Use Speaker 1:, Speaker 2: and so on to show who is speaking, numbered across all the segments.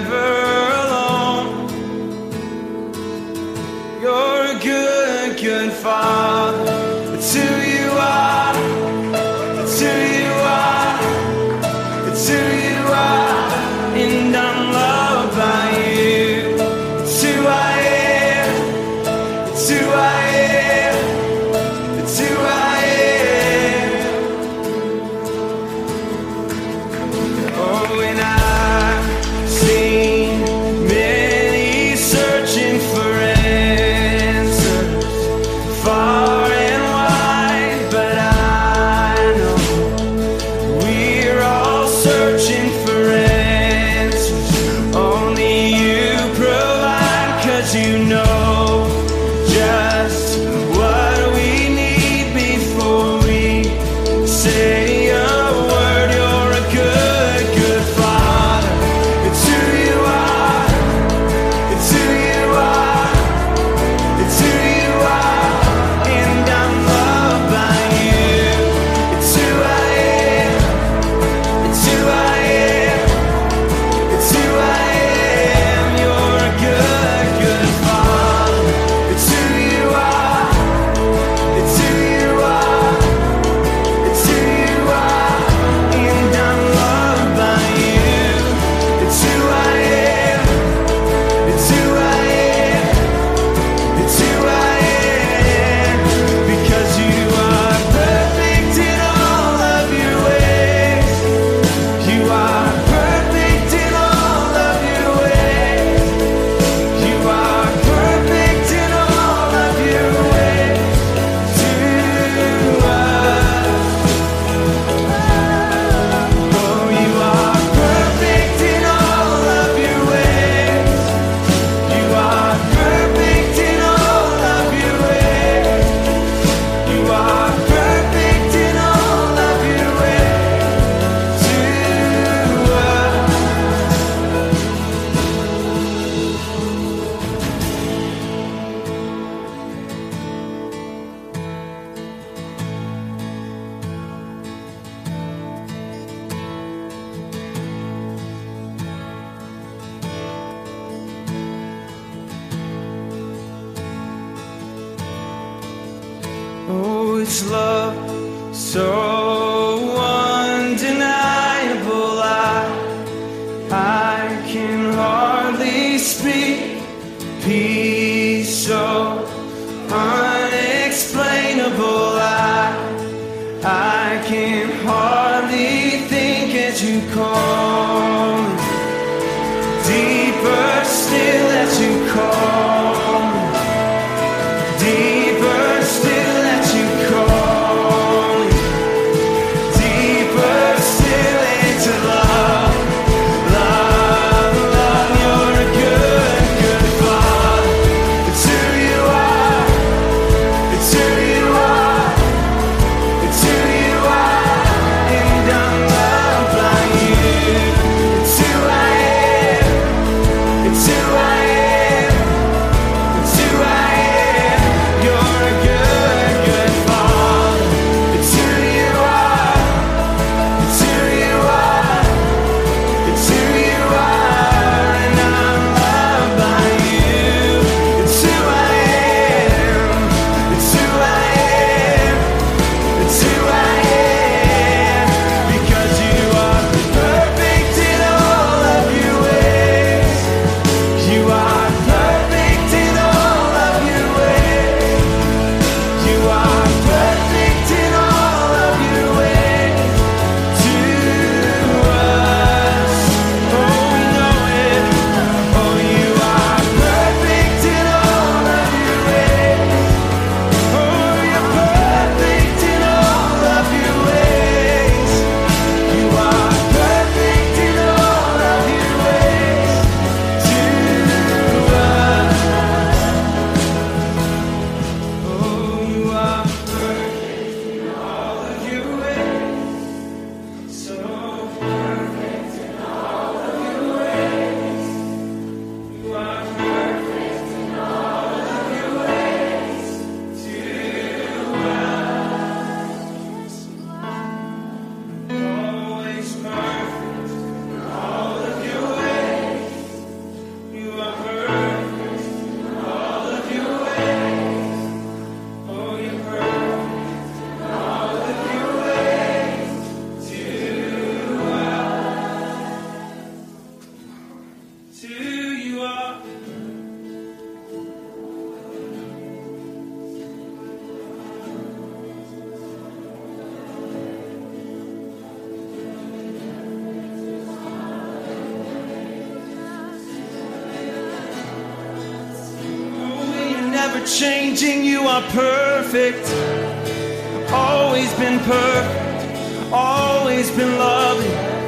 Speaker 1: never its love so undeniable. I, I can hardly speak. Peace so unexplainable. I, I can hardly think as you call. ever changing. You are perfect. Always been perfect. Always been loving.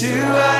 Speaker 1: to